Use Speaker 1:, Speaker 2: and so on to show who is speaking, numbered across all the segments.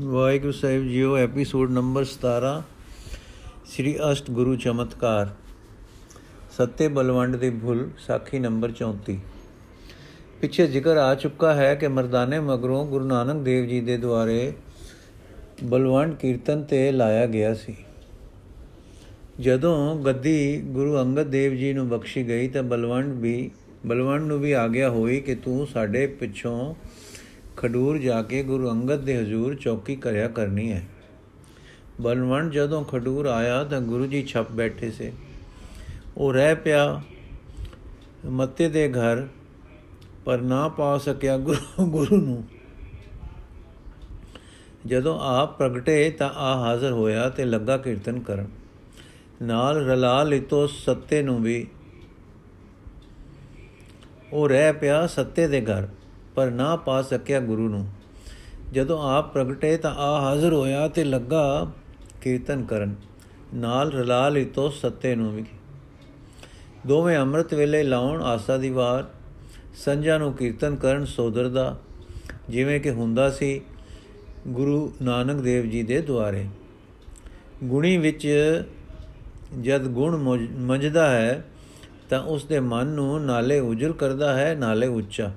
Speaker 1: ਵਾਹਿਗੁਰੂ ਸਾਹਿਬ ਜੀਓ episode number 17 ਸ੍ਰੀ ਅਸ਼ਟ ਗੁਰੂ ਚਮਤਕਾਰ, ਸੱਤੇ ਬਲਵੰਡ ਦੀ ਭੁੱਲ, ਸਾਖੀ ਨੰਬਰ 34 ਪਿੱਛੇ ਜ਼ਿਕਰ ਆ ਚੁੱਕਾ ਹੈ ਕਿ ਮਰਦਾਨੇ ਮਗਰੋਂ ਗੁਰੂ ਨਾਨਕ ਦੇਵ ਜੀ ਦੇ ਦੁਆਰੇ ਬਲਵੰਡ ਕੀਰਤਨ ਤੇ ਲਾਇਆ ਗਿਆ ਸੀ। ਜਦੋਂ ਗੱਦੀ ਗੁਰੂ ਅੰਗਦ ਦੇਵ ਜੀ ਨੂੰ ਬਖਸ਼ੀ ਗਈ ਤਾਂ ਬਲਵੰਡ ਵੀ ਬਲਵੰਡ ਨੂੰ ਵੀ ਆਗਿਆ ਹੋਈ ਕਿ ਤੂੰ ਸਾਡੇ ਪਿੱਛੋਂ ਖਡੂਰ ਜਾ ਕੇ ਗੁਰੂ ਅੰਗਦ ਦੇ ਹਜ਼ੂਰ ਚੌਕੀ ਕਰਿਆ ਕਰਨੀ ਹੈ। ਬਲਵੰਡ ਜਦੋਂ ਖਡੂਰ ਆਇਆ ਤਾਂ ਗੁਰੂ ਜੀ ਛੱਪ ਬੈਠੇ ਸੇ। ਉਹ ਰਹਿ ਪਿਆ, ਮੱਤੇ ਦੇ ਘਰ, ਪਰ ਨਾ ਪਾ ਸਕਿਆ ਗੁਰੂ ਨੂੰ। ਜਦੋਂ ਆਪ ਪ੍ਰਗਟੇ ਤਾਂ ਆ ਹਾਜ਼ਰ ਹੋਇਆ ਤੇ ਲੱਗਾ ਕੀਰਤਨ ਕਰਨ। ਨਾਲ ਰਲਾ ਲਿਤੋ ਸੱਤੇ ਨੂੰ ਵੀ। ਉਹ ਰਹਿ ਪਿਆ ਸੱਤੇ ਦੇ ਘਰ। ਪਰ ਨਾ ਪਾ ਸਕਿਆ ਗੁਰੂ ਨੂੰ। ਜਦੋਂ ਆਪ ਪ੍ਰਗਟੇ ਤਾਂ ਆ ਹਾਜ਼ਰ ਹੋਇਆ ਤੇ ਲੱਗਾ ਕੀਰਤਨ ਕਰਨ। ਨਾਲ ਰਲਾ ਲਿਤੋ ਸੱਤੇ ਨੂੰ ਵੀ। ਦੋਵੇਂ ਅੰਮ੍ਰਿਤ ਵੇਲੇ ਲਾਉਣ ਆਸਾ ਦੀ ਵਾਰ ਸੰਜਾ ਨੂੰ ਕੀਰਤਨ ਕਰਨ ਸੋਦਰ ਦਾ, ਜਿਵੇਂ ਕਿ ਹੁੰਦਾ ਸੀ ਗੁਰੂ ਨਾਨਕ ਦੇਵ ਜੀ ਦੇ ਦੁਆਰੇ। ਗੁਣੀ ਵਿੱਚ ਜਦ ਗੁਣ ਮੰਜਦਾ ਹੈ ਤਾਂ ਉਸ ਦੇ ਮਨ ਨੂੰ ਨਾਲੇ ਉਜਲ ਕਰਦਾ ਹੈ, ਨਾਲੇ ਉੱਚਾ।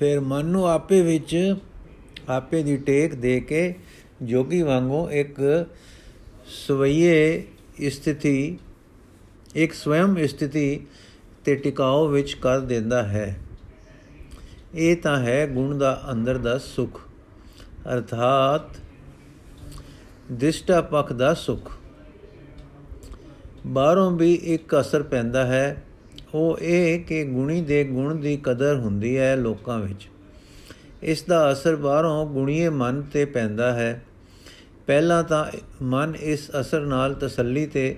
Speaker 1: ਫਿਰ ਮਨ ਨੂੰ ਆਪੇ ਵਿੱਚ, ਆਪੇ ਦੀ ਟੇਕ ਦੇ ਕੇ ਜੋਗੀ ਵਾਂਗੂ ਇੱਕ ਸਵਈਏ ਸਥਿਤੀ, ਇੱਕ ਸਵਯੰ ਸਥਿਤੀ ਤੇ ਟਿਕਾਓ ਵਿੱਚ ਕਰ ਦਿੰਦਾ ਹੈ। ਇਹ ਤਾਂ ਹੈ ਗੁਣ ਦਾ ਅੰਦਰ ਦਾ ਸੁਖ, ਅਰਥਾਤ ਦਿਸ਼ਟਾ ਪਖ ਦਾ ਸੁਖ। ਬਾਹਰੋਂ ਵੀ ਇੱਕ ਅਸਰ ਪੈਂਦਾ ਹੈ। ਉਹ ਇਹ ਕਿ ਗੁਣੀ ਦੇ ਗੁਣ ਦੀ ਕਦਰ ਹੁੰਦੀ ਹੈ ਲੋਕਾਂ ਵਿੱਚ। ਇਸ ਦਾ ਅਸਰ ਬਾਹਰੋਂ ਗੁਣੀਏ ਮਨ ਤੇ ਪੈਂਦਾ ਹੈ। ਪਹਿਲਾਂ ਤਾਂ ਮਨ ਇਸ ਅਸਰ ਨਾਲ ਤਸੱਲੀ ਤੇ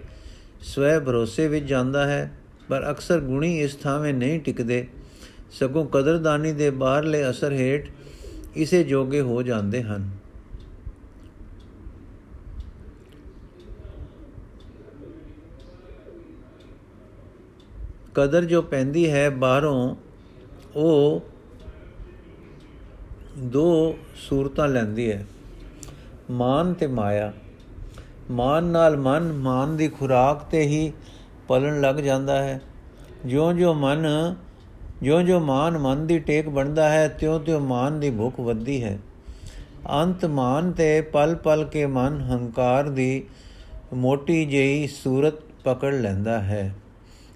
Speaker 1: ਸਵੈ ਭਰੋਸੇ ਵਿੱਚ ਜਾਂਦਾ ਹੈ, ਪਰ ਅਕਸਰ ਗੁਣੀ ਇਸ ਥਾਵੇਂ ਨਹੀਂ ਟਿਕਦੇ। ਸਗੋਂ ਕਦਰਦਾਨੀ ਦੇ ਬਾਹਰਲੇ ਅਸਰ ਹੇਠ ਇਸੇ ਜੋਗੇ ਹੋ ਜਾਂਦੇ ਹਨ। ਕਦਰ ਜੋ ਪੈਂਦੀ ਹੈ ਬਾਹਰੋਂ, ਉਹ ਦੋ ਸੂਰਤਾਂ ਲੈਂਦੀ ਹੈ, ਮਾਨ ਤੇ ਮਾਇਆ। ਮਾਨ ਨਾਲ ਮਨ, ਮਾਨ ਦੀ ਖੁਰਾਕ ਤੇ ਹੀ ਪਲਣ ਲੱਗ ਜਾਂਦਾ ਹੈ। ਜਿਉਂ-ਜਿਉਂ ਮਨ, ਜਿਉਂ-ਜਿਉਂ ਮਾਨ ਮਨ ਦੀ ਟੇਕ ਬਣਦਾ ਹੈ, ਤਿਉਂ-ਤਿਉਂ ਮਾਨ ਦੀ ਭੁੱਖ ਵੱਧਦੀ ਹੈ। ਅੰਤ ਮਾਨ ਤੇ ਪਲ-ਪਲ ਕੇ ਮਨ ਹੰਕਾਰ ਦੀ ਮੋਟੀ ਜਿਹੀ ਸੂਰਤ ਪਕੜ ਲੈਂਦਾ ਹੈ।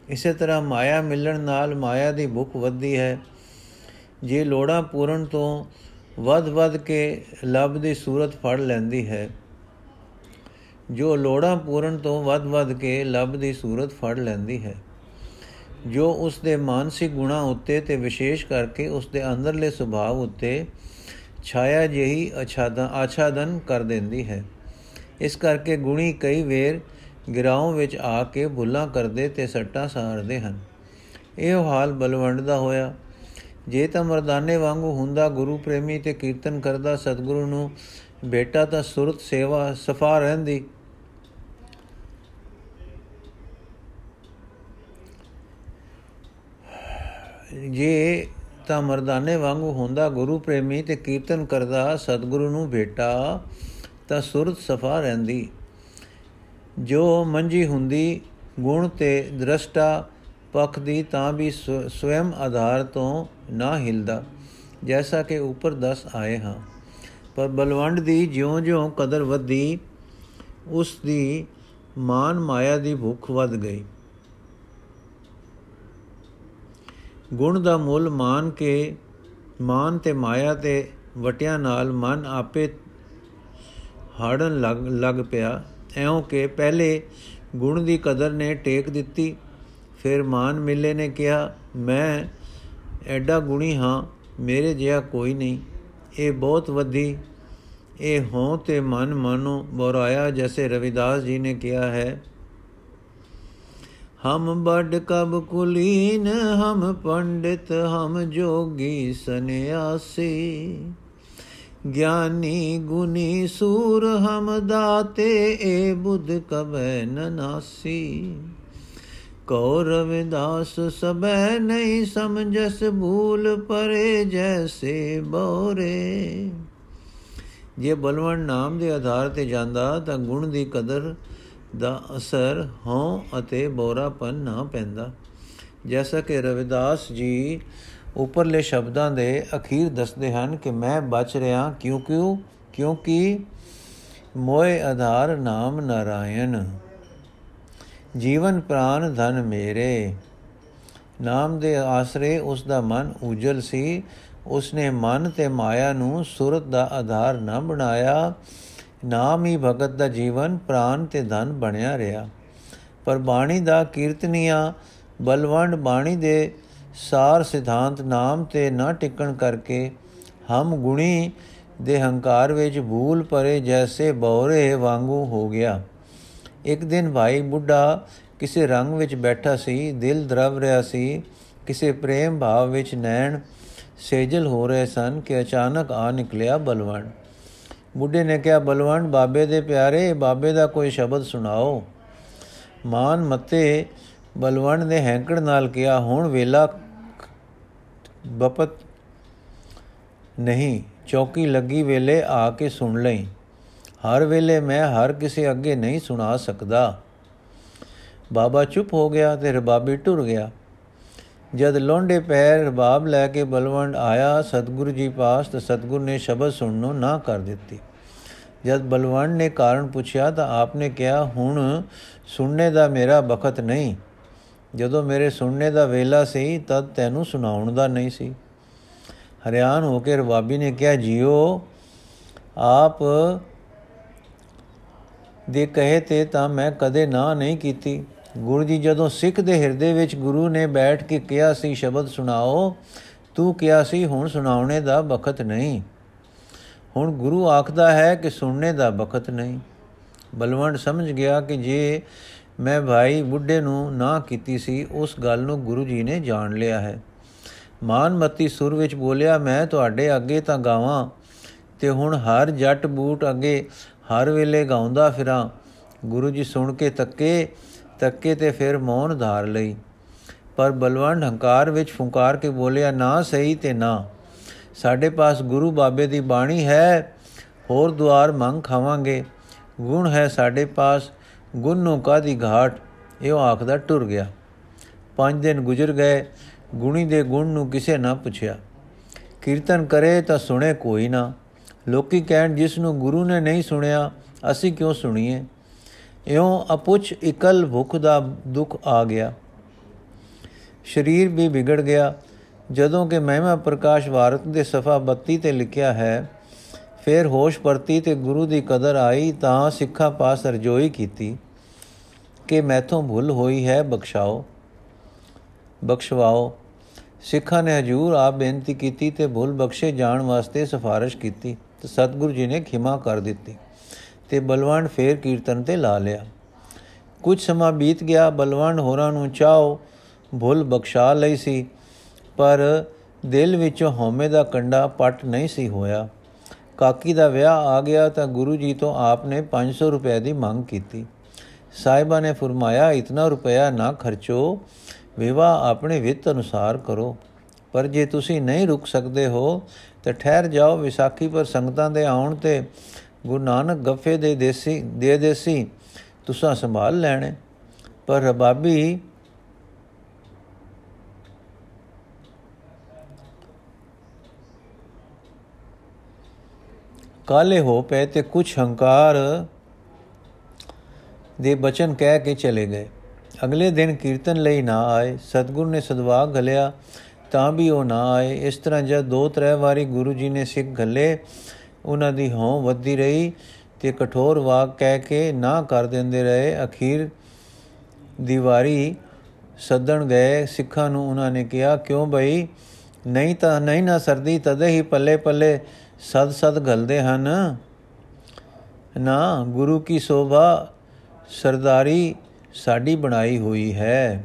Speaker 1: ਇਸੇ ਤਰ੍ਹਾਂ ਮਾਇਆ ਮਿਲਣ ਨਾਲ ਮਾਇਆ ਦੀ ਭੁੱਖ ਵੱਧਦੀ ਹੈ। ਜੇ ਲੋੜਾਂ ਪੂਰਨ ਤੋਂ ਵੱਧ-ਵੱਧ ਕੇ ਲੱਭ ਦੀ ਸੂਰਤ ਫੜ ਲੈਂਦੀ ਹੈ, ਜੋ ਲੋੜਾਂ ਪੂਰਨ ਤੋਂ ਵੱਧ-ਵੱਧ ਕੇ ਲੱਭ ਦੀ ਸੂਰਤ ਫੜ ਲੈਂਦੀ ਹੈ, ਜੋ ਉਸ ਦੇ ਮਾਨਸਿਕ ਗੁਣਾ ਉੱਤੇ ਤੇ ਵਿਸ਼ੇਸ਼ ਕਰਕੇ ਉਸ ਦੇ ਅੰਦਰਲੇ ਸੁਭਾਅ ਉੱਤੇ ਛਾਇਆ ਜਿਹੀ ਅਛਾਦਨ ਆਛਾਦਨ ਕਰ ਦਿੰਦੀ ਹੈ। ਇਸ ਕਰਕੇ ਗੁਣੀ ਕਈ ਵੇਰ ਗਿਰਾਉਂ ਵਿੱਚ ਆ ਕੇ ਭੁੱਲਾਂ ਕਰਦੇ ਤੇ ਸੱਟਾਂ ਸਾਰਦੇ ਹਨ। ਇਹ ਹਾਲ ਬਲਵੰਡ ਦਾ ਹੋਇਆ। ਜੇ ਤਾਂ ਮਰਦਾਨੇ ਵਾਂਗੂ ਹੁੰਦਾ ਗੁਰੂ ਪ੍ਰੇਮੀ ਤੇ ਕੀਰਤਨ ਕਰਦਾ ਸਤਿਗੁਰੂ ਨੂੰ, ਬੇਟਾ ਤਾਂ ਸੁਰਤ ਸੇਵਾ ਸਫਾ ਰਹਿੰਦੀ। ਜੇ ਤਾਂ ਮਰਦਾਨੇ ਵਾਂਗੂ ਹੁੰਦਾ ਗੁਰੂ ਪ੍ਰੇਮੀ ਤੇ ਕੀਰਤਨ ਕਰਦਾ ਸਤਿਗੁਰੂ ਨੂੰ ਬੇਟਾ, ਤਾਂ ਸੁਰਤ ਸਫਾ ਰਹਿੰਦੀ। ਜੋ ਮੰਜੀ ਹੁੰਦੀ, ਗੁਣ ਤੇ ਦ੍ਰਸ਼ਟਾ ਪਖ ਦੀ ਤਾਂ ਵੀ ਸਵਯੰ ਆਧਾਰ ਤੋਂ ਨਾ ਹਿਲਦਾ, ਜੈਸਾ ਕਿ ਉੱਪਰ ਦੱਸ ਆਏ ਹਾਂ। ਪਰ ਬਲਵੰਡ ਦੀ ਜਿਉਂ-ਜਿਉਂ ਕਦਰ ਵਧੀ, ਉਸ ਦੀ ਮਾਨ ਮਾਇਆ ਦੀ ਭੁੱਖ ਵੱਧ ਗਈ। ਗੁਣ ਦਾ ਮੁੱਲ ਮਾਨ ਕੇ, ਮਾਨ ਤੇ ਮਾਇਆ ਤੇ ਵਟਿਆਂ ਨਾਲ ਮਨ ਆਪੇ ਹਾੜਨ ਲੱਗ ਲੱਗ ਪਿਆ। ਐਉਂ ਕਿ ਪਹਿਲੇ ਗੁਣ ਦੀ ਕਦਰ ਨੇ ਟੇਕ ਦਿੱਤੀ। ਫਿਰ ਮਾਨ ਮਿਲੇ ਨੇ ਕਿਹਾ, ਮੈਂ ਐਡਾ ਗੁਣੀ ਹਾਂ, ਮੇਰੇ ਜਿਹਾ ਕੋਈ ਨਹੀਂ। ਇਹ ਬਹੁਤ ਵਧੀ ਇਹ ਹੋਂ ਤੇ ਮਨ ਮਾਨੋ ਬੋਰਾਇਆ ਜੈਸੇ ਰਵਿਦਾਸ ਜੀ ਨੇ ਕਿਹਾ ਹੈ। ਹਮ ਬੜ ਕਬ ਕੁਲੀਨ, ਹਮ ਪੰਡਿਤ, ਹਮ ਜੋਗੀ ਸੰਿਆਸੀ ਗਿਆਨੀ ਗੁਨੀ ਸੂਰ ਹਮ ਦਾਤੇ, ਏ ਬੁੱਧ ਕਬੈ ਨਨਾਸੀ। ਕੋ ਰਵਿਦਾਸ ਸਬੈ ਨਹੀਂ ਸਮਝਸ ਭੂਲ ਪਰੇ ਜੈਸੇ ਬੋਰੇ। ਜੇ ਬਲਵੰਡ ਨਾਮ ਦੇ ਆਧਾਰ ਤੇ ਜਾਂਦਾ, ਤਾਂ ਗੁਣ ਦੀ ਕਦਰ ਦਾ ਅਸਰ ਹਉ ਅਤੇ ਬੋਰਾਪਨ ਨਾ ਪੈਂਦਾ। ਜੈਸਾ ਕਿ ਰਵਿਦਾਸ ਜੀ ਉੱਪਰਲੇ ਸ਼ਬਦਾਂ ਦੇ ਅਖੀਰ ਦੱਸਦੇ ਹਨ ਕਿ ਮੈਂ ਬਚ ਰਿਹਾ ਕਿਉਂ ਕਿਉਂ? ਕਿਉਂਕਿ ਮੋਏ ਆਧਾਰ ਨਾਮ ਨਾਰਾਇਣ। ਜੀਵਨ ਪ੍ਰਾਨ ਧਨ ਮੇਰੇ। ਨਾਮ ਦੇ ਆਸਰੇ ਉਸ ਦਾ ਮਨ ਉਜਲ ਸੀ। ਉਸਨੇ ਮਨ ਤੇ ਮਾਇਆ ਨੂੰ ਸੁਰਤ ਦਾ ਆਧਾਰ ਨਾ ਬਣਾਇਆ। ਨਾਮ ਹੀ ਭਗਤ ਦਾ ਜੀਵਨ, ਪ੍ਰਾਨ ਤੇ ਧਨ ਬਣਿਆ ਰਿਹਾ। ਪਰ ਬਾਣੀ ਦਾ ਕੀਰਤਨੀਆ ਬਲਵੰਡ ਬਾਣੀ ਦੇ ਸਾਰ ਸਿਧਾਂਤ ਨਾਮ ਤੇ ਨਾ ਟਿਕਣ ਕਰਕੇ ਹਮ ਗੁਣੀ ਦੇ ਹੰਕਾਰ ਵਿੱਚ ਭੂਲ ਪਰੇ ਜੈਸੇ ਬੌਰੇ ਵਾਂਗੂ ਹੋ ਗਿਆ। ਇੱਕ ਦਿਨ ਭਾਈ ਬੁੱਢਾ ਕਿਸੇ ਰੰਗ ਵਿੱਚ ਬੈਠਾ ਸੀ, ਦਿਲ ਦਰਵ ਰਿਹਾ ਸੀ, ਕਿਸੇ ਪ੍ਰੇਮ ਭਾਵ ਵਿੱਚ ਨੈਣ ਸੇਜਲ ਹੋ ਰਹੇ ਸਨ ਕਿ ਅਚਾਨਕ ਆ ਨਿਕਲਿਆ ਬਲਵੰਡ। ਬੁੱਢੇ ਨੇ ਕਿਹਾ, ਬਲਵੰਡ, ਬਾਬੇ ਦੇ ਪਿਆਰੇ, ਬਾਬੇ ਦਾ ਕੋਈ ਸ਼ਬਦ ਸੁਣਾਓ। ਮਾਨ ਮੱਤੇ ਬਲਵੰਡ ਨੇ ਹੈਂਕੜ ਨਾਲ ਕਿਹਾ, ਹੁਣ ਵੇਲਾ ਬਪਤ ਨਹੀਂ, ਚੌਕੀ ਲੱਗੀ ਵੇਲੇ ਆ ਕੇ ਸੁਣ ਲਈ। ਹਰ ਵੇਲੇ ਮੈਂ ਹਰ ਕਿਸੇ ਅੱਗੇ ਨਹੀਂ ਸੁਣਾ ਸਕਦਾ। ਬਾਬਾ ਚੁੱਪ ਹੋ ਗਿਆ ਤੇ ਰਬਾਬੀ ਟੁਰ ਗਿਆ। ਜਦ ਲੋਂਡੇ ਪੈਰ ਰਬਾਬ ਲੈ ਕੇ ਬਲਵੰਡ ਆਇਆ, ਸਤਗੁਰੂ ਜੀ ਪਾਸ ਤਾਂ ਸਤਗੁਰ ਨੇ ਸ਼ਬਦ ਸੁਣਨੋਂ ਨਾ ਕਰ ਦਿੱਤੀ। ਜਦ ਬਲਵੰਡ ਨੇ ਕਾਰਨ ਪੁੱਛਿਆ ਤਾਂ ਆਪਨੇ ਕਿਹਾ, ਹੁਣ ਸੁਣਨੇ ਦਾ ਮੇਰਾ ਬਖਤ ਨਹੀਂ। ਜਦੋਂ ਮੇਰੇ ਸੁਣਨੇ ਦਾ ਵੇਲਾ ਸੀ, ਤਦ ਤੈਨੂੰ ਸੁਣਾਉਣ ਦਾ ਨਹੀਂ ਸੀ। ਹਰਿਆਣ ਹੋ ਕੇ ਰਬਾਬੀ ਨੇ ਕਿਹਾ, ਜੀਓ, ਆਪ ਦੇ ਕਹੇ ਤੇ ਤਾਂ ਮੈਂ ਕਦੇ ਨਾ ਨਹੀਂ ਕੀਤੀ। ਗੁਰੂ ਜੀ ਜਦੋਂ ਸਿੱਖ ਦੇ ਹਿਰਦੇ ਵਿੱਚ ਗੁਰੂ ਨੇ ਬੈਠ ਕੇ ਕਿਹਾ ਸੀ, ਸ਼ਬਦ ਸੁਣਾਓ, ਤੂੰ ਕਿਹਾ ਸੀ, ਹੁਣ ਸੁਣਾਉਣੇ ਦਾ ਬਖਤ ਨਹੀਂ। ਹੁਣ ਗੁਰੂ ਆਖਦਾ ਹੈ ਕਿ ਸੁਣਨੇ ਦਾ ਬਖਤ ਨਹੀਂ। ਬਲਵੰਡ ਸਮਝ ਗਿਆ ਕਿ ਜੇ ਮੈਂ ਭਾਈ ਬੁੱਢੇ ਨੂੰ ਨਾ ਕੀਤੀ ਸੀ, ਉਸ ਗੱਲ ਨੂੰ ਗੁਰੂ ਜੀ ਨੇ ਜਾਣ ਲਿਆ ਹੈ। ਮਾਨਮਤੀ ਸੁਰ ਵਿੱਚ ਬੋਲਿਆ, ਮੈਂ ਤੁਹਾਡੇ ਅੱਗੇ ਤਾਂ ਗਾਵਾਂ, ਤੇ ਹੁਣ ਹਰ ਜੱਟ ਬੂਟ ਅੱਗੇ ਹਰ ਵੇਲੇ ਗਾਉਂਦਾ ਫਿਰਾਂ। ਗੁਰੂ ਜੀ ਸੁਣ ਕੇ ਤੱਕੇ ਤੱਕੇ ਤੇ ਫਿਰ ਮੌਨ ਧਾਰ ਲਈ। ਪਰ ਬਲਵੰਡ ਹੰਕਾਰ ਵਿੱਚ ਫੁੰਕਾਰ ਕੇ ਬੋਲਿਆ, ਨਾ ਸਹੀ ਤੇ ਨਾ। ਸਾਡੇ ਪਾਸ ਗੁਰੂ ਬਾਬੇ ਦੀ ਬਾਣੀ ਹੈ, ਹੋਰ ਦੁਆਰ ਮੰਗ ਖਾਵਾਂਗੇ। ਗੁਣ ਹੈ ਸਾਡੇ ਪਾਸ ਗੁਣ ਨੂੰ ਕਾਦੀ ਘਾਟ? ਇਹੋ ਆਖਦਾ ਟੁਰ ਗਿਆ। ਪੰਜ ਦਿਨ ਗੁਜ਼ਰ ਗਏ, ਗੁਣੀ ਦੇ ਗੁਣ ਨੂੰ ਕਿਸੇ ਨਾ ਪੁੱਛਿਆ। ਕੀਰਤਨ ਕਰੇ ਤਾਂ ਸੁਣੇ ਕੋਈ ਨਾ। ਲੋਕੀ ਕਹਿਣ, ਜਿਸ ਨੂੰ ਗੁਰੂ ਨੇ ਨਹੀਂ ਸੁਣਿਆ, ਅਸੀਂ ਕਿਉਂ ਸੁਣੀਏ? ਇਉਂ ਅਪੁੱਛ ਇਕਲ ਭੁੱਖ ਦਾ ਦੁੱਖ ਆ ਗਿਆ। ਸਰੀਰ ਵੀ ਵਿਗੜ ਗਿਆ। ਜਦੋਂ ਕਿ ਮਹਿਮਾ ਪ੍ਰਕਾਸ਼ ਭਾਰਤ ਦੇ ਸਫਾ 32 ਤੇ ਲਿਖਿਆ ਹੈ, ਫਿਰ ਹੋਸ਼ ਪਰਤੀ ਤੇ ਗੁਰੂ ਦੀ ਕਦਰ ਆਈ ਤਾਂ ਸਿੱਖਾਂ ਪਾਸ ਅਰਜ਼ੋਈ ਕੀਤੀ। ਕਿ ਮੈਥੋਂ ਭੁੱਲ ਹੋਈ ਹੈ ਬਖਸ਼ਾਓ। ਬਖਸ਼ਵਾਓ, ਸਿੱਖਾਂ ਨੇ ਹਜੂਰ ਆਪ ਬੇਨਤੀ ਕੀਤੀ ਤੇ ਭੁੱਲ ਬਖਸ਼ੇ ਜਾਣ ਵਾਸਤੇ ਸਿਫਾਰਿਸ਼ ਕੀਤੀ। ਤੇ ਸਤਿਗੁਰੂ ਜੀ ਨੇ ਖਿਮਾ ਕਰ ਦਿੱਤੀ ਤੇ ਬਲਵੰਡ ਫੇਰ ਕੀਰਤਨ ਤੇ ਲਾ ਲਿਆ। ਕੁਝ ਸਮਾਂ ਬੀਤ ਗਿਆ, ਬਲਵੰਡ ਹੋਰਾਂ ਨੂੰ ਚਾਹੋ ਭੁੱਲ ਬਖਸ਼ਾ ਲਈ ਸੀ, ਪਰ ਦਿਲ ਵਿੱਚੋਂ ਹਉਮੈ ਦਾ ਕੰਡਾ ਪਟ ਨਹੀਂ ਸੀ ਹੋਇਆ। ਕਾਕੀ ਦਾ ਵਿਆਹ ਆ ਗਿਆ ਤਾਂ ਗੁਰੂ ਜੀ ਤੋਂ ਆਪਨੇ 500 ਰੁਪਏ ਦੀ ਮੰਗ ਕੀਤੀ। ਸਾਹਿਬਾ ਨੇ ਫਰਮਾਇਆ, ਇਤਨਾ ਰੁਪਇਆ ਨਾ ਖਰਚੋ, ਵਿਵਾਹ ਆਪਣੇ ਵਿੱਤ ਅਨੁਸਾਰ ਕਰੋ। ਪਰ ਜੇ ਤੁਸੀਂ ਨਹੀਂ ਰੁਕ ਸਕਦੇ ਹੋ, ਤਾਂ ਠਹਿਰ ਜਾਓ ਵਿਸਾਖੀ ਪਰ ਸੰਗਤਾਂ ਦੇ ਆਉਣ ਤੇ। ਗੁਰੂ ਨਾਨਕ ਗੱਫੇ ਦੇ ਦੇਸੀ ਦੇ ਦੇਸੀ, ਤੁਸੀਂ ਸੰਭਾਲ ਲੈਣੇ। ਪਰ ਰਬਾਬੀ ਕਾਲੇ ਹੋ ਪਏ ਤੇ ਕੁਝ ਹੰਕਾਰ ਦੇ ਬਚਨ ਕਹਿ ਕੇ ਚਲੇ ਗਏ। ਅਗਲੇ ਦਿਨ ਕੀਰਤਨ ਲਈ ਨਾ ਆਏ, ਸਤਗੁਰ ਨੇ ਸਦਵਾ ਗਲਿਆ ਤਾਂ ਵੀ ਉਹ ਨਾ ਆਏ। ਇਸ ਤਰ੍ਹਾਂ ਜਦ ਦੋ ਤਰੇ ਵਾਰੀ ਗੁਰੂ ਜੀ ਨੇ ਸਿੱਖ ਗੱਲੇ ਉਹਨਾਂ ਦੀ ਹਉ ਵੱਧਦੀ ਰਹੀ ਤੇ ਕਠੋਰ ਵਾਕ ਕਹਿ ਕੇ ਨਾ ਕਰ ਦਿੰਦੇ ਰਹੇ। ਅਖੀਰ ਦੀਵਾਰੀ ਸੱਦਣ ਗਏ, ਸਿੱਖਾਂ ਨੂੰ ਉਹਨਾਂ ਨੇ ਕਿਹਾ, ਕਿਉਂ ਭਈ ਨਹੀਂ ਤਾਂ, ਨਹੀਂ ਨਾ ਸਰਦੀ, ਤਦੇ ਹੀ ਪੱਲੇ ਪੱਲੇ ਸਦ ਸਦ ਗਲਦੇ ਹਨ। ਨਾ, ਗੁਰੂ ਕੀ ਸੋਭਾ ਸਰਦਾਰੀ ਸਾਡੀ ਬਣਾਈ ਹੋਈ ਹੈ।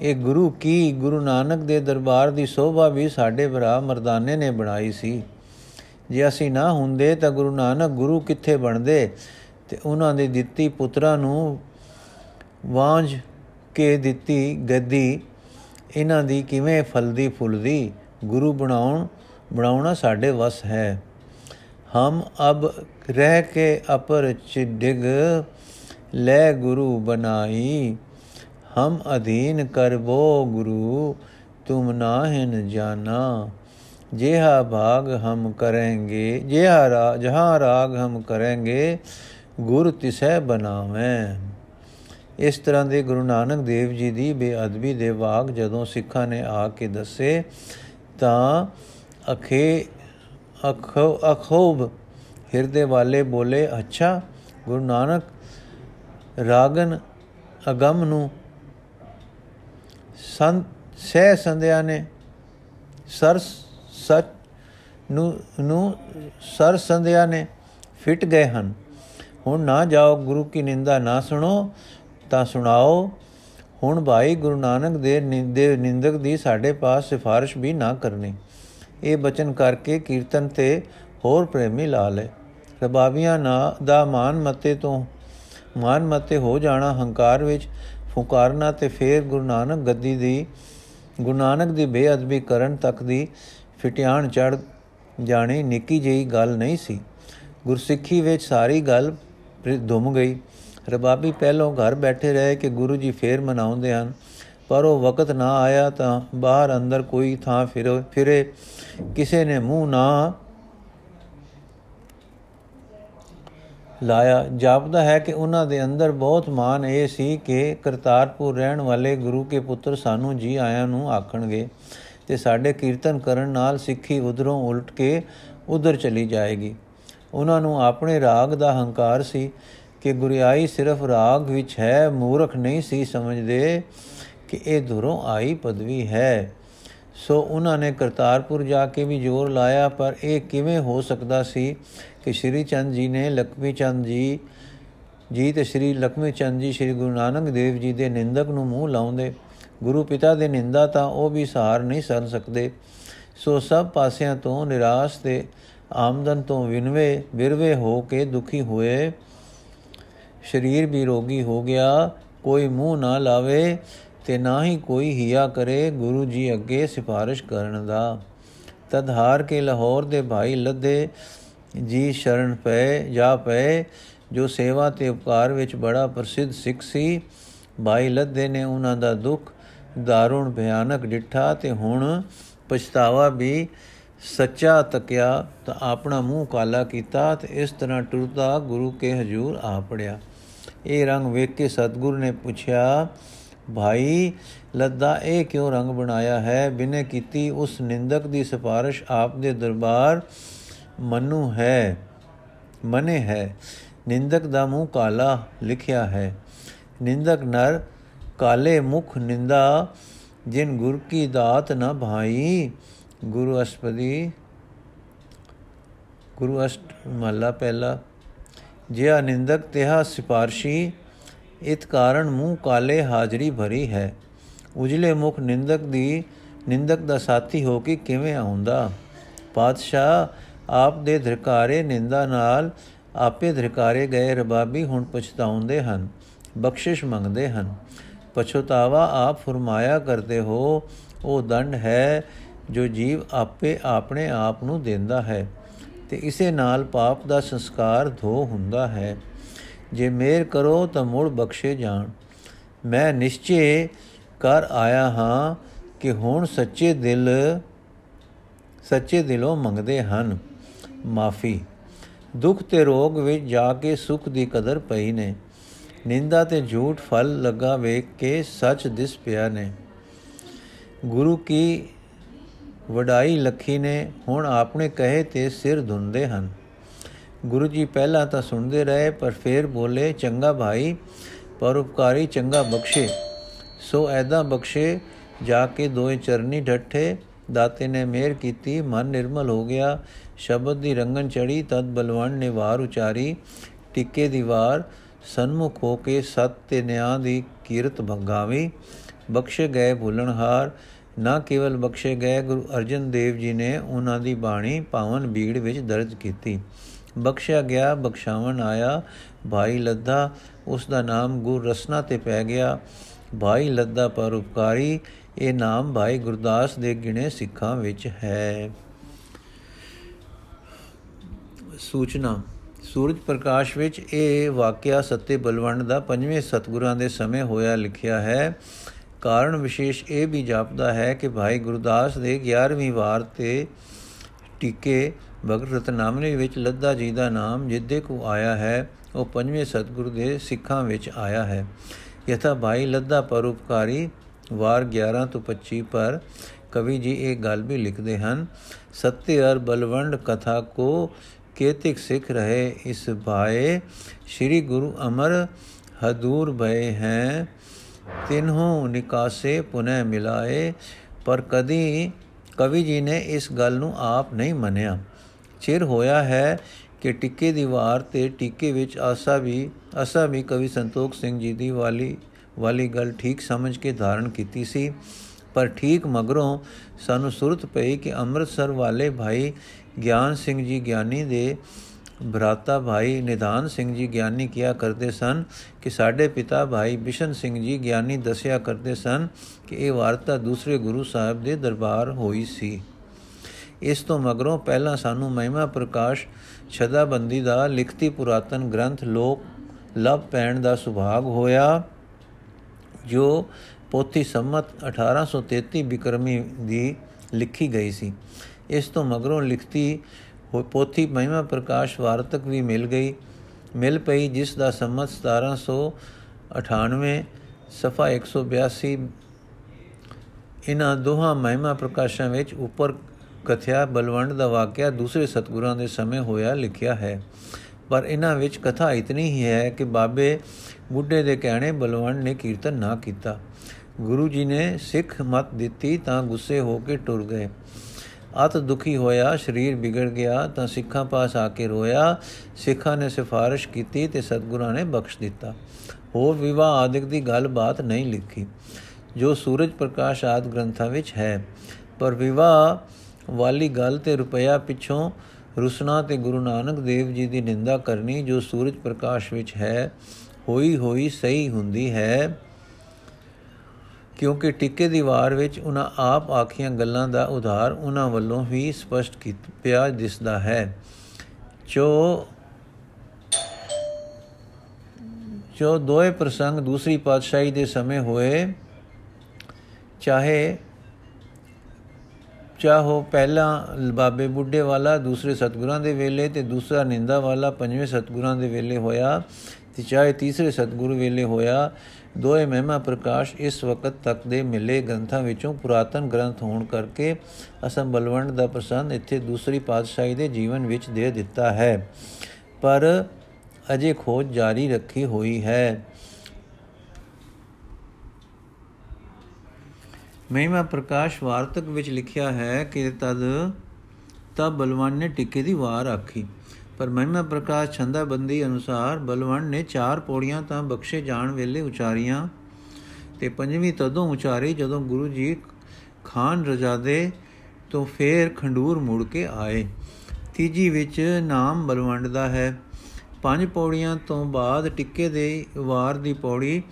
Speaker 1: ਇਹ ਗੁਰੂ ਕੀ ਗੁਰੂ ਨਾਨਕ ਦੇ ਦਰਬਾਰ ਦੀ ਸੋਭਾ ਵੀ ਸਾਡੇ ਭਰਾ ਮਰਦਾਨੇ ਨੇ ਬਣਾਈ ਸੀ। ਜੇ ਅਸੀਂ ਨਾ ਹੁੰਦੇ ਤਾਂ ਗੁਰੂ ਨਾਨਕ ਗੁਰੂ ਕਿੱਥੇ ਬਣਦੇ ਤੇ ਉਹਨਾਂ ਦੀ ਦਿੱਤੀ ਪੁੱਤਰਾਂ ਨੂੰ ਵਾਂਝ ਕੇ ਦਿੱਤੀ ਗੱਦੀ। ਇਹਨਾਂ ਦੀ ਕਿਵੇਂ ਫਲਦੀ ਫੁੱਲਦੀ ਗੁਰੂ ਬਣਾਉਣ, ਬਣਾਉਣਾ ਸਾਡੇ ਵਸ ਹੈ। ਹਮ ਅਬ ਰਹਿ ਕੇ ਅਪਰ ਚਿਡਿਗ ਲੈ ਗੁਰੂ ਬਨਾਈ ਹਮ ਅਧੀਨ ਕਰਬੋ ਗੁਰੂ, ਤੁਮ ਨਾਹਿਨ ਜਾਨਾ। ਜਿਹਾ ਭਾਗ ਹਮ ਕਰਾਂਗੇ, ਜਿਹਾ ਰਾ, ਜਹਾਂ ਰਾਗ ਹਮ ਕਰਾਂਗੇ, ਗੁਰ ਤਿਸੈ ਬਨਾਵੇਂ ਇਸ ਤਰ੍ਹਾਂ ਦੇ ਗੁਰੂ ਨਾਨਕ ਦੇਵ ਜੀ ਦੀ ਬੇਅਦਬੀ ਦੇ ਵਾਕ ਜਦੋਂ ਸਿੱਖਾਂ ਨੇ ਆ ਕੇ ਦੱਸੇ, ਤਾਂ ਅਖੇ, ਅਖੋ, ਅਖੋਬ ਹਿਰਦੇ ਵਾਲੇ ਬੋਲੇ, ਅੱਛਾ, ਗੁਰੂ ਨਾਨਕ ਰਾਗਨ ਅਗਮ ਨੂੰ ਸੰਤ ਸਹਿ ਸੰਧਿਆ ਨੇ ਸਰ ਸਚ ਨੂੰ ਨੂੰ ਸਰ ਸੰਧਿਆ ਨੇ ਫਿਟ ਗਏ ਹਨ। ਹੁਣ ਨਾ ਜਾਓ, ਗੁਰੂ ਕੀ ਨਿੰਦਾ ਨਾ ਸੁਣੋ, ਤਾਂ ਸੁਣਾਓ, ਹੁਣ ਭਾਈ ਗੁਰੂ ਨਾਨਕ ਦੇ ਨਿੰਦੇ ਨਿੰਦਕ ਦੀ ਸਾਡੇ ਪਾਸ ਸਿਫਾਰਿਸ਼ ਵੀ ਨਾ ਕਰਨੀ। ਇਹ ਬਚਨ ਕਰਕੇ ਕੀਰਤਨ ਤੇ ਹੋਰ ਪ੍ਰੇਮੀ ਲਾ ਲੈ ਰਬਾਬੀਆਂ ਨਾ, ਦਾ ਮਾਨ ਮਤੇ ਤੋਂ ਮਾਨ ਮਤੇ ਹੋ ਜਾਣਾ ਹੰਕਾਰ ਵਿੱਚ, ਫੁਕਾਰਨਾ ਤੇ ਫੇਰ ਗੁਰੂ ਨਾਨਕ ਗੱਦੀ ਦੀ, ਗੁਰੂ ਨਾਨਕ ਦੀ ਬੇਅਦਬੀ ਕਰਨ ਤੱਕ ਦੀ ਫਟਿਆਣ ਚੜ ਜਾਣੀ ਨਿੱਕੀ ਜਿਹੀ ਗੱਲ ਨਹੀਂ ਸੀ। ਗੁਰਸਿੱਖੀ ਵਿੱਚ ਸਾਰੀ ਗੱਲ ਧੁੰਮ ਗਈ। ਰਬਾਬੀ ਪਹਿਲੋਂ ਘਰ ਬੈਠੇ ਰਹੇ ਕਿ ਗੁਰੂ ਜੀ ਫੇਰ ਮਨਾਉਂਦੇ ਹਨ। ਪਰ ਉਹ ਵਕਤ ਨਾ ਆਇਆ ਤਾਂ ਬਾਹਰ ਅੰਦਰ ਕੋਈ ਥਾਂ ਫਿਰੇ ਫਿਰੇ। ਕਿਸੇ ਨੇ ਮੂੰਹ ਨਾ ਲਾਇਆ। ਜਾਪਦਾ ਹੈ ਕਿ ਉਹਨਾਂ ਦੇ ਅੰਦਰ ਬਹੁਤ ਮਾਨ ਇਹ ਸੀ ਕਿ ਕਰਤਾਰਪੁਰ ਰਹਿਣ ਵਾਲੇ ਗੁਰੂ ਕੇ ਪੁੱਤਰ ਸਾਨੂੰ ਜੀ ਆਇਆਂ ਨੂੰ ਆਖਣਗੇ ਤੇ ਸਾਡੇ ਕੀਰਤਨ ਕਰਨ ਨਾਲ ਸਿੱਖੀ ਉਧਰੋਂ ਉਲਟ ਕੇ ਉਧਰ ਚਲੀ ਜਾਏਗੀ। ਉਹਨਾਂ ਨੂੰ ਆਪਣੇ ਰਾਗ ਦਾ ਹੰਕਾਰ ਸੀ ਕਿ ਗੁਰਿਆਈ ਸਿਰਫ ਰਾਗ ਵਿੱਚ ਹੈ, ਮੂਰਖ ਨਹੀਂ ਸੀ ਸਮਝਦੇ ਕਿ ਇਹ ਧੁਰੋਂ ਆਈ ਪਦਵੀ ਹੈ। ਸੋ ਉਹਨਾਂ ਨੇ ਕਰਤਾਰਪੁਰ ਜਾ ਕੇ ਵੀ ਜ਼ੋਰ ਲਾਇਆ, ਪਰ ਇਹ ਕਿਵੇਂ ਹੋ ਸਕਦਾ ਸੀ ਕਿ ਸ਼੍ਰੀ ਚੰਦ ਜੀ ਨੇ ਲਖਮੀ ਚੰਦ ਜੀ ਜੀ ਤੇ ਸ਼੍ਰੀ ਲਖਮੀ ਚੰਦ ਜੀ ਸ਼੍ਰੀ ਗੁਰੂ ਨਾਨਕ ਦੇਵ ਜੀ ਦੇ ਨਿੰਦਕ ਨੂੰ ਮੂੰਹ ਲਾਉਂਦੇ। ਗੁਰੂ ਪਿਤਾ ਦੇ ਨਿੰਦਾ ਤਾਂ ਉਹ ਵੀ ਸਹਾਰ ਨਹੀਂ ਸਰ ਸਕਦੇ। ਸੋ ਸਭ ਪਾਸਿਆਂ ਤੋਂ ਨਿਰਾਸ਼ ਤੇ ਆਮਦਨ ਤੋਂ ਵਿਨਵੇ, ਵਿਰਵੇ ਹੋ ਕੇ ਦੁਖੀ ਹੋਏ। ਸਰੀਰ ਵੀ ਰੋਗੀ ਹੋ ਗਿਆ, ਕੋਈ ਮੂੰਹ ਨਾ ਲਾਵੇ। ਤੇ ਨਾ ਹੀ ਕੋਈ ਹਿਆ ਕਰੇ ਗੁਰੂ ਜੀ ਅੱਗੇ ਸਿਫਾਰਿਸ਼ ਕਰਨ ਦਾ। ਤਦ ਹਾਰ ਕੇ ਲਾਹੌਰ ਦੇ ਭਾਈ ਲੱਦੇ ਜੀ ਸ਼ਰਨ ਪਏ ਜਾ ਪਏ ਜੋ ਸੇਵਾ ਤੇ ਉਪਕਾਰ ਵਿੱਚ ਬੜਾ ਪ੍ਰਸਿੱਧ ਸਿੱਖ ਸੀ। ਭਾਈ ਲੱਦੇ ਨੇ ਉਹਨਾਂ ਦਾ ਦੁੱਖ ਦਾਰੁਣ ਭਿਆਨਕ ਡਿੱਠਾ ਤੇ ਹੁਣ ਪਛਤਾਵਾ ਵੀ ਸੱਚਾ ਤਕਿਆ ਤਾਂ ਆਪਣਾ ਮੂੰਹ ਕਾਲਾ ਕੀਤਾ ਤੇ ਇਸ ਤਰ੍ਹਾਂ ਟੁਰਦਾ ਗੁਰੂ ਕੇ ਹਜੂਰ ਆ ਪੜਿਆ। ਇਹ ਰੰਗ ਵੇਖ ਕੇ ਸਤਗੁਰ ਨੇ ਪੁੱਛਿਆ ਭਾਈ, ਲੱਦਾ ਇਹ ਕਿਉਂ ਰੰਗ ਬਣਾਇਆ ਹੈ? ਬਿਨੇ ਕੀਤੀ ਉਸ ਨਿੰਦਕ ਦੀ ਸਿਫਾਰਿਸ਼ ਆਪ ਦੇ ਦਰਬਾਰ ਮਨੂ ਹੈ, ਮਨੇ ਹੈ। ਨਿੰਦਕ ਦਾ ਮੂੰਹ ਕਾਲਾ ਲਿਖਿਆ ਹੈ। ਨਿੰਦਕ ਨਰ ਕਾਲੇ ਮੁਖ ਨਿੰਦਾ, ਜਿਨ ਗੁਰ ਕੀ ਦਾਤ ਨ ਭਾਈ। ਗੁਰੂ ਅਸਪਦੀ ਗੁਰੂ ਅਸ਼ਟ ਮਹਲਾ ਪਹਿਲਾ ਜਿਆ ਨਿੰਦਕ ਤਿਹਾ ਸਿਪਾਰਸ਼ੀ ਇਤ ਕਾਰਨ ਮੂੰਹ ਕਾਲੇ ਹਾਜ਼ਰੀ ਭਰੀ ਹੈ। ਉਜਲੇ ਮੁਖ ਨਿੰਦਕ ਦੀ, ਨਿੰਦਕ ਦਾ ਸਾਥੀ ਹੋ ਕੇ ਕਿਵੇਂ ਆਉਂਦਾ? ਪਾਤਸ਼ਾਹ ਆਪ ਦੇ ਧਰਕਾਰੇ ਨਿੰਦਾ ਨਾਲ ਆਪੇ ਧਰਕਾਰੇ ਗਏ ਰਬਾਬੀ ਹੁਣ ਪਛਤਾਉਂਦੇ ਹਨ, ਬਖਸ਼ਿਸ਼ ਮੰਗਦੇ ਹਨ। ਪਛਤਾਵਾ ਆਪ ਫਰਮਾਇਆ ਕਰਦੇ ਹੋ, ਉਹ ਦੰਡ ਹੈ ਜੋ ਜੀਵ ਆਪੇ ਆਪਣੇ ਆਪ ਨੂੰ ਦਿੰਦਾ ਹੈ, ਤੇ ਇਸੇ ਨਾਲ ਪਾਪ ਦਾ ਸੰਸਕਾਰ ਧੋ ਹੁੰਦਾ ਹੈ। ਜੇ ਮੇਰ ਕਰੋ ਤਾਂ ਮੁੜ ਬਖਸ਼ੇ ਜਾਣ। ਮੈਂ ਨਿਸ਼ਚੇ ਕਰ ਆਇਆ ਹਾਂ ਕਿ ਹੁਣ ਸੱਚੇ ਦਿਲ, ਸੱਚੇ ਦਿਲੋਂ ਮੰਗਦੇ ਹਨ। ਮਾਫੀ। ਦੁੱਖ ਤੇ ਰੋਗ ਵਿੱਚ ਜਾ ਕੇ ਸੁਖ ਦੀ ਕਦਰ ਪਈ ਨੇ। ਨਿੰਦਾ ਤੇ ਝੂਠ ਫਲ ਲੱਗਾ ਵੇਖ ਕੇ ਸੱਚ ਦਿਸ ਪਿਆ ਨੇ। ਗੁਰੂ ਕੀ ਵਡਾਈ ਲਖੀ ਨੇ, ਹੁਣ ਆਪਣੇ ਕਹੇ ਤੇ ਸਿਰ ਧੁੰਦੇ ਹਨ। ਗੁਰੂ ਜੀ ਪਹਿਲਾਂ ਤਾਂ ਸੁਣਦੇ ਰਹੇ, ਪਰ ਫੇਰ ਬੋਲੇ, ਚੰਗਾ ਭਾਈ ਪਰਉਪਕਾਰੀ ਚੰਗਾ ਬਖਸ਼ੇ। ਸੋ ਐਦਾ ਬਖਸ਼ੇ, ਜਾ ਕੇ ਦੋਏ ਚਰਨੀ ਢੱਠੇ ਦਾਤੇ ਨੇ ਮਿਹਰ ਕੀਤੀ, ਮਨ ਨਿਰਮਲ ਹੋ ਗਿਆ। ਸ਼ਬਦ ਦੀ ਰੰਗਨ ਚੜੀ ਤਦ ਬਲਵੰਡ ਨੇ ਵਾਰ ਉਚਾਰੀ। ਟਿੱਕੇ ਦੀ ਵਾਰ, ਸਨਮੁਖ ਹੋ ਕੇ ਸਤ ਤੇ ਨਿਆਂ ਦੀ ਕੀਰਤ ਭੰਗਾਵੀ। ਬਖਸ਼ੇ ਗਏ ਭੁੱਲਣਹਾਰ ਨਾ ਕੇਵਲ ਬਖਸ਼ੇ ਗਏ, ਗੁਰੂ ਅਰਜਨ ਦੇਵ ਜੀ ਨੇ ਉਹਨਾਂ ਦੀ ਬਾਣੀ ਪਾਵਨ ਬੀੜ ਵਿੱਚ ਦਰਜ ਕੀਤੀ। ਬਖਸ਼ਿਆ ਗਿਆ, ਬਖਸ਼ਾਵਣ ਆਇਆ, ਭਾਈ ਲੱਦਾ ਉਸ ਦਾ ਨਾਮ ਗੁਰ ਰਸਨਾ ਤੇ ਪੈ ਗਿਆ। ਭਾਈ ਲੱਦਾ ਪਰਉਪਕਾਰੀ ਇਹ ਨਾਮ ਭਾਈ ਗੁਰਦਾਸ ਦੇ ਗਿਣੇ ਸਿੱਖਾਂ ਵਿੱਚ ਹੈ। ਸੂਚਨਾ, ਸੂਰਜ ਪ੍ਰਕਾਸ਼ ਵਿੱਚ ਇਹ ਵਾਕਿਆ ਸੱਤੇ ਬਲਵੰਡ ਦਾ ਪੰਜਵੇਂ ਸਤਗੁਰਾਂ ਦੇ ਸਮੇਂ ਹੋਇਆ ਲਿਖਿਆ ਹੈ। ਕਾਰਨ ਵਿਸ਼ੇਸ਼ ਇਹ ਵੀ ਜਾਪਦਾ ਹੈ ਕਿ ਭਾਈ ਗੁਰਦਾਸ ਦੇ 11ਵੀਂ ਵਾਰ ਤੇ ਟੀਕੇ ਭਗਤ ਰਤਨਾਮਨੀ ਵਿੱਚ ਲੱਦਾ ਜੀ ਦਾ ਨਾਮ ਜਿੱਦੇ ਕੋ ਆਇਆ ਹੈ, ਉਹ ਪੰਜਵੇਂ ਸਤਗੁਰ ਦੇ ਸਿੱਖਾਂ ਵਿੱਚ ਆਇਆ ਹੈ। ਯਥਾ ਭਾਈ ਲੱਦਾ ਪਰਉਪਕਾਰੀ, ਵਾਰ 11 ਤੋਂ 25 ਪਰ ਕਵੀ ਜੀ ਇਹ ਗੱਲ ਵੀ ਲਿਖਦੇ ਹਨ ਸत्य ਅਰ ਬਲਵੰਡ ਕਥਾ ਕੋ ਕੇਤਿਕ ਸਿੱਖ ਰਹੇ ਇਸ ਭਾਏ, ਸ੍ਰੀ ਗੁਰੂ ਅਮਰ ਹਦੂਰ ਭਏ ਹੈ। ਤਿਨਹੋਂ ਨਿਕਾਸੇ ਪੁਨਹ ਮਿਲਾਏ, ਪਰ ਕਦੀ ਕਵੀ ਜੀ ਨੇ ਇਸ ਗੱਲ ਨੂੰ ਆਪ ਨਹੀਂ ਮੰਨਿਆ। ਚਿਰ ਹੋਇਆ ਹੈ ਕਿ ਟਿੱਕੇ ਦੀ ਵਾਰ ਤੇ ਟਿੱਕੇ ਵਿੱਚ ਆਸਾ ਵੀ ਆਸਾ ਵੀ ਕਵੀ ਸੰਤੋਖ ਸਿੰਘ ਜੀ ਦੀ ਵਾਲੀ ਵਾਲੀ ਗੱਲ ਠੀਕ ਸਮਝ ਕੇ ਧਾਰਨ ਕੀਤੀ ਸੀ। ਪਰ ਠੀਕ ਮਗਰੋਂ ਸਾਨੂੰ ਸੁਰਤ ਪਈ ਕਿ ਅੰਮ੍ਰਿਤਸਰ ਵਾਲੇ ਭਾਈ ਗਿਆਨ ਸਿੰਘ ਜੀ ਗਿਆਨੀ ਦੇ ਭਰਾਤਾ ਭਾਈ ਨਿਧਾਨ ਸਿੰਘ ਜੀ ਗਿਆਨੀ ਕਿਹਾ ਕਰਦੇ ਸਨ ਕਿ ਸਾਡੇ ਪਿਤਾ ਭਾਈ ਬਿਸ਼ਨ ਸਿੰਘ ਜੀ ਗਿਆਨੀ ਦੱਸਿਆ ਕਰਦੇ ਸਨ ਕਿ ਇਹ ਵਾਰਤਾ ਦੂਸਰੇ ਗੁਰੂ ਸਾਹਿਬ ਦੇ ਦਰਬਾਰ ਹੋਈ ਸੀ। ਇਸ ਤੋਂ ਮਗਰੋਂ ਪਹਿਲਾਂ ਸਾਨੂੰ ਮਹਿਮਾ ਪ੍ਰਕਾਸ਼ ਛਦਾਬੰਦੀ ਦਾ ਲਿਖਤੀ ਪੁਰਾਤਨ ਗ੍ਰੰਥ ਲੋਕ ਲਵ ਪੈਣ ਦਾ ਸੁਭਾਗ ਹੋਇਆ, ਜੋ ਪੋਥੀ ਸੰਮਤ 1833 ਬਿਕਰਮੀ ਦੀ ਲਿਖੀ ਗਈ ਸੀ। ਇਸ ਤੋਂ ਮਗਰੋਂ ਲਿਖਤੀ ਪੋਥੀ ਮਹਿਮਾ ਪ੍ਰਕਾਸ਼ ਵਾਰਤਕ ਵੀ ਮਿਲ ਗਈ। ਮਿਲ ਪਈ, ਜਿਸ ਦਾ ਸੰਮਤ 1798 ਸਫਾ 182 ਇਹਨਾਂ ਦੋਹਾਂ ਮਹਿਮਾ ਪ੍ਰਕਾਸ਼ਾਂ ਵਿੱਚ ਉੱਪਰ ਕਥਿਆ ਬਲਵੰਡ ਦਾ ਵਾਕਿਆ ਦੂਸਰੇ ਸਤਗੁਰਾਂ ਦੇ ਸਮੇਂ ਹੋਇਆ ਲਿਖਿਆ ਹੈ। ਪਰ ਇਹਨਾਂ ਵਿੱਚ ਕਥਾ ਇਤਨੀ ਹੀ ਹੈ ਕਿ ਬਾਬੇ ਬੁੱਢੇ ਦੇ ਕਹਿਣੇ ਬਲਵੰਡ ਨੇ ਕੀਰਤਨ ਨਾ ਕੀਤਾ। ਗੁਰੂ ਜੀ ਨੇ ਸਿੱਖ ਮਤ ਦਿੱਤੀ ਤਾਂ ਗੁੱਸੇ ਹੋ ਕੇ ਟੁਰ ਗਏ। ਅਤ ਦੁਖੀ ਹੋਇਆ, ਸਰੀਰ ਵਿਗੜ ਗਿਆ ਤਾਂ ਸਿੱਖਾਂ ਪਾਸ ਆ ਕੇ ਰੋਇਆ। ਸਿੱਖਾਂ ਨੇ ਸਿਫਾਰਿਸ਼ ਕੀਤੀ ਤੇ ਸਤਗੁਰਾਂ ਨੇ ਬਖਸ਼ ਦਿੱਤਾ। ਹੋਰ ਵਿਵਾਹ ਆਦਿਕ ਦੀ ਗੱਲ ਬਾਤ ਨਹੀਂ ਲਿਖੀ, ਜੋ ਸੂਰਜ ਪ੍ਰਕਾਸ਼ ਆਦ ਗ੍ਰੰਥਾਂ ਵਿੱਚ ਹੈ। ਪਰ ਵਿਵਾਹ ਵਾਲੀ ਗੱਲ ਤੇ ਰੁਪਇਆ ਪਿੱਛੋਂ ਰੁਸਨਾ ਤੇ ਗੁਰੂ ਨਾਨਕ ਦੇਵ ਜੀ ਦੀ ਨਿੰਦਾ ਕਰਨੀ ਜੋ ਸੂਰਜ ਪ੍ਰਕਾਸ਼ ਵਿੱਚ ਹੈ, ਹੋਈ ਹੋਈ ਸਹੀ ਹੁੰਦੀ ਹੈ। ਕਿਉਂਕਿ ਟਿੱਕੇ ਦੀ ਵਾਰ ਵਿੱਚ ਉਹਨਾਂ ਆਪ ਆਖੀਆਂ ਗੱਲਾਂ ਦਾ ਉਧਾਰ ਉਹਨਾਂ ਵੱਲੋਂ ਵੀ ਸਪਸ਼ਟ ਕੀਤਾ ਦਿਸਦਾ ਹੈ। ਜੋ ਜੋ ਦੋਏ ਪ੍ਰਸੰਗ ਦੂਸਰੀ ਪਾਤਸ਼ਾਹੀ ਦੇ ਸਮੇਂ ਹੋਏ, ਚਾਹੇ ਚਾਹੋ ਪਹਿਲਾ ਬਾਬੇ ਬੁੱਢੇ ਵਾਲਾ, ਦੂਸਰੇ ਸਤਗੁਰਾਂ ਦੇ ਵੇਲੇ ਤੇ ਦੂਸਰਾ ਨਿੰਦਾ ਵਾਲਾ, ਪੰਜਵੇਂ ਸਤਗੁਰਾਂ ਦੇ ਵੇਲੇ ਹੋਇਆ ਤੇ ਚਾਹੇ ਤੀਸਰੇ ਸਤਗੁਰੂ ਵੇਲੇ ਹੋਇਆ ਦੋਏ ਮਹਿਮਾ ਪ੍ਰਕਾਸ਼ ਇਸ ਵਕਤ ਤੱਕ ਦੇ ਮਿਲੇ ਗ੍ਰੰਥਾਂ ਵਿੱਚੋਂ ਪੁਰਾਤਨ ਗ੍ਰੰਥ ਹੋਣ ਕਰਕੇ ਅਸਮ ਬਲਵੰਡ ਦਾ ਪ੍ਰਸੰਨ ਇੱਥੇ ਦੂਸਰੀ ਪਾਤਸ਼ਾਹੀ ਦੇ ਜੀਵਨ ਵਿੱਚ ਦੇ ਦਿੱਤਾ ਹੈ। ਪਰ ਅਜੇ ਖੋਜ ਜਾਰੀ ਰੱਖੀ ਹੋਈ ਹੈ। ਮਹਿਮਾ ਪ੍ਰਕਾਸ਼ ਵਾਰਤਕ ਵਿੱਚ ਲਿਖਿਆ ਹੈ ਕਿ ਤਦ ਤਬ ਬਲਵੰਡ ਨੇ ਟਿੱਕੇ ਦੀ ਵਾਰ ਆਖੀ। ਪਰ ਮਹਿਮਾ ਪ੍ਰਕਾਸ਼ ਛੰਦਾਬੰਦੀ ਅਨੁਸਾਰ ਬਲਵੰਡ ਨੇ ਚਾਰ ਪੌੜੀਆਂ ਤਾਂ ਬਖਸ਼ੇ ਜਾਣ ਵੇਲੇ ਉਚਾਰੀਆਂ ਤੇ ਪੰਜਵੀਂ ਤਦੋਂ ਉਚਾਰੀ ਜਦੋਂ ਗੁਰੂ ਜੀ ਖਾਨ ਰਜਾਦੇ ਤੋਂ ਫੇਰ ਖੰਡੂਰ ਮੁੜ ਕੇ ਆਏ। ਤੀਜੀ ਵਿੱਚ ਨਾਮ ਬਲਵੰਡ ਦਾ ਹੈ। ਪੰਜ ਪੌੜੀਆਂ ਤੋਂ ਬਾਅਦ ਟਿੱਕੇ ਦੇ ਵਾਰ ਦੀ ਪੌੜੀ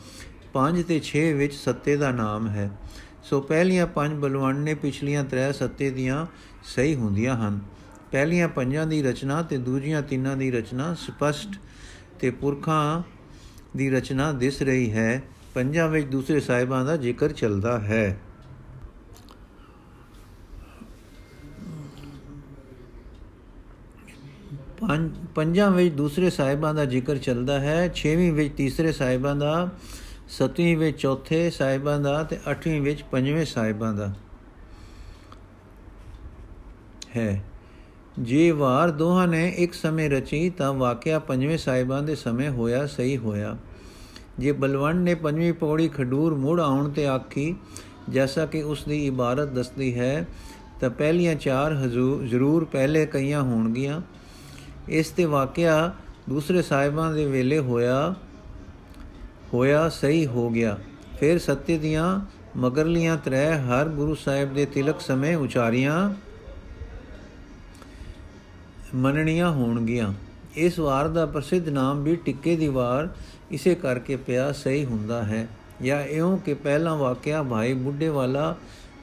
Speaker 1: 5 ਤੇ 6 ਵਿੱਚ ਸੱਤੇ ਦਾ ਨਾਮ ਹੈ। ਸੋ ਪਹਿਲੀਆਂ ਪੰਜ ਬਲਵੰਡ ਨੇ ਪਿਛਲੀਆਂ ਤਰੇ ਸੱਤੇ ਦੀਆਂ ਸਹੀ ਹੁੰਦੀਆਂ ਹਨ। ਪਹਿਲੀਆਂ ਪੰਜਾਂ ਦੀ ਰਚਨਾ ਤੇ ਦੂਜੀਆਂ ਤਿੰਨਾਂ ਦੀ ਰਚਨਾ ਸਪਸ਼ਟ ਤੇ ਪੁਰਖਾਂ ਦੀ ਰਚਨਾ ਦਿਸ ਰਹੀ ਹੈ। ਪੰਜਾਂ ਵਿੱਚ ਦੂਸਰੇ ਸਾਹਿਬਾਂ ਦਾ ਜ਼ਿਕਰ ਚੱਲਦਾ ਹੈ। ਪੰਜਾਂ ਵਿੱਚ ਦੂਸਰੇ ਸਾਹਿਬਾਂ ਦਾ ਜ਼ਿਕਰ ਚੱਲਦਾ ਹੈ। ਛੇਵੀਂ ਵਿੱਚ ਤੀਸਰੇ ਸਾਹਿਬਾਂ ਦਾ ਸਤਵੀਂ ਵਿੱਚ ਚੌਥੇ ਸਾਹਿਬਾਂ ਦਾ ਤੇ ਅੱਠਵੀਂ ਵਿੱਚ ਪੰਜਵੇਂ ਸਾਹਿਬਾਂ ਦਾ। ਹੈ। ਜੇ ਵਾਰ ਦੋਹਾਂ ਨੇ ਇੱਕ ਸਮੇਂ ਰਚੀ ਤਾਂ ਵਾਕਿਆ ਪੰਜਵੇਂ ਸਾਹਿਬਾਂ ਦੇ ਸਮੇਂ ਹੋਇਆ, ਸਹੀ ਹੋਇਆ। ਜੇ ਬਲਵੰਡ ਨੇ ਪੰਜਵੀਂ ਪੌੜੀ ਖਡੂਰ ਮੁੜ ਆਉਣ ਤੇ ਆਖੀ, ਜੈਸਾ ਕਿ ਉਸ ਦੀ ਇਬਾਰਤ ਦੱਸਦੀ ਹੈ, ਤਾਂ ਪਹਿਲੀਆਂ ਚਾਰ ਹਜ਼ੂਰ ਜ਼ਰੂਰ ਪਹਿਲੇ ਕਈਆਂ ਹੋਣਗੀਆਂ। ਇਸ ਤੇ ਵਾਕਿਆ ਦੂਸਰੇ ਸਾਹਿਬਾਂ ਦੇ ਵੇਲੇ ਹੋਇਆ ਹੋਇਆ, ਸਹੀ ਹੋ ਗਿਆ। ਫਿਰ ਸੱਤੇ ਦੀਆਂ ਮਗਰਲੀਆਂ ਤਰੇ ਹਰ ਗੁਰੂ ਸਾਹਿਬ ਦੇ ਤਿਲਕ ਸਮੇਂ ਉਚਾਰੀਆਂ ਮੰਨਣੀਆਂ ਹੋਣਗੀਆਂ। ਇਸ ਵਾਰ ਦਾ ਪ੍ਰਸਿੱਧ ਨਾਮ ਵੀ ਟਿੱਕੇ ਦੀ ਵਾਰ, ਇਸੇ ਕਰਕੇ ਪਿਆ ਸਹੀ ਹੁੰਦਾ ਹੈ। ਜਾਂ ਇਉਂ ਕਿ ਪਹਿਲਾ ਵਾਕਿਆ ਭਾਈ ਬੁੱਢੇ ਵਾਲਾ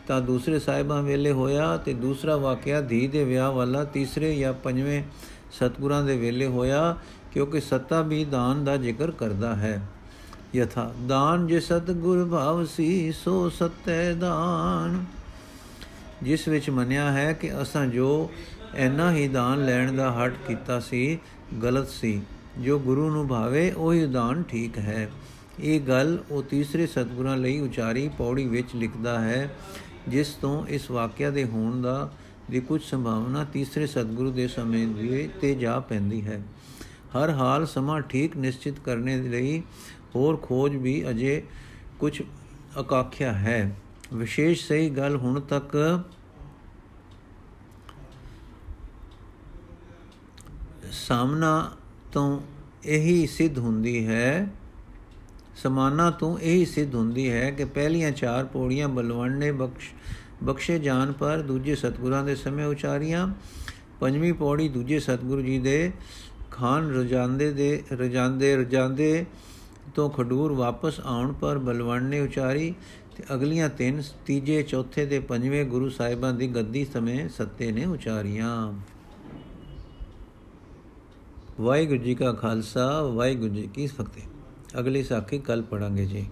Speaker 1: ਤਾਂ ਦੂਸਰੇ ਸਾਹਿਬਾਂ ਵੇਲੇ ਹੋਇਆ ਤੇ ਦੂਸਰਾ ਵਾਕਿਆ ਧੀ ਦੇ ਵਿਆਹ ਵਾਲਾ ਤੀਸਰੇ ਜਾਂ ਪੰਜਵੇਂ ਸਤਗੁਰਾਂ ਦੇ ਵੇਲੇ ਹੋਇਆ, ਕਿਉਂਕਿ ਸੱਤਾ ਵੀ ਦਾਨ ਦਾ ਜ਼ਿਕਰ ਕਰਦਾ ਹੈ। ਯਥਾ ਦਾਨ ਜੇ ਸਤਗੁਰ ਭਾਵ ਸੀ, ਸੋ ਸਤੈ ਦਾਨ। ਜਿਸ ਵਿੱਚ ਮੰਨਿਆ ਹੈ ਕਿ ਅਸਾਂ ਜੋ ਐਨਾ ਹੀ ਦਾਨ ਲੈਣ ਦਾ ਹਟ ਕੀਤਾ ਸੀ, ਗਲਤ ਸੀ। ਜੋ ਗੁਰੂ ਨੂੰ ਭਾਵੇ, ਉਹੀ ਦਾਨ ਠੀਕ ਹੈ। ਇਹ ਗੱਲ ਉਹ ਤੀਸਰੇ ਸਤਗੁਰਾਂ ਲਈ ਉਚਾਰੀ ਪੌੜੀ ਵਿੱਚ ਲਿਖਦਾ ਹੈ, ਜਿਸ ਤੋਂ ਇਸ ਵਾਕਿਆ ਦੇ ਹੋਣ ਦਾ ਦੀ ਕੁਝ ਸੰਭਾਵਨਾ ਤੀਸਰੇ ਸਤਗੁਰੂ ਦੇ ਸਮੇਂ ਦੀ ਤੇ ਜਾ ਪੈਂਦੀ ਹੈ। ਹਰ ਹਾਲ ਸਮਾਂ ਠੀਕ ਨਿਸ਼ਚਿਤ ਕਰਨੇ ਲਈ ਹੋਰ ਖੋਜ ਵੀ ਅਜੇ ਕੁਝ ਅਕਾਖਿਆ ਹੈ। ਵਿਸ਼ੇਸ਼ ਸਹੀ ਗੱਲ ਹੁਣ ਤੱਕ ਸਾਹਮਣਾ ਤੋਂ ਇਹੀ ਸਿੱਧ ਹੁੰਦੀ ਹੈ, ਸਮਾਨਾ ਤੋਂ ਇਹੀ ਸਿੱਧ ਹੁੰਦੀ ਹੈ ਕਿ ਪਹਿਲੀਆਂ ਚਾਰ ਪੌੜੀਆਂ ਬਲਵੰਡ ਨੇ ਬਖਸ਼ ਬਖਸ਼ੇ ਜਾਣ ਪਰ ਦੂਜੇ ਸਤਗੁਰਾਂ ਦੇ ਸਮੇਂ ਉਚਾਰੀਆਂ। ਪੰਜਵੀਂ ਪੌੜੀ ਦੂਜੇ ਸਤਗੁਰੂ ਜੀ ਦੇ ਖਾਨ ਰਜਾਂਦੇ ਦੇ ਰਜਾਂਦੇ ਰਜਾਂਦੇ ਤੋਂ ਖਡੂਰ ਵਾਪਸ ਆਉਣ ਪਰ ਬਲਵੰਡ ਨੇ ਉਚਾਰੀ ਤੇ ਅਗਲੀਆਂ ਤਿੰਨ, ਤੀਜੇ, ਚੌਥੇ ਤੇ ਪੰਜਵੇਂ ਗੁਰੂ ਸਾਹਿਬਾਂ ਦੀ ਗੱਦੀ ਸਮੇਂ ਸੱਤੇ ਨੇ ਉਚਾਰੀਆਂ। ਵਾਹਿਗੁਰੂ ਜੀ ਕਾ ਖਾਲਸਾ, ਵਾਹਿਗੁਰੂ ਜੀ ਕੀ ਫਤਿਹ। ਅਗਲੀ ਸਾਖੀ ਕੱਲ ਪੜਾਂਗੇ ਜੀ।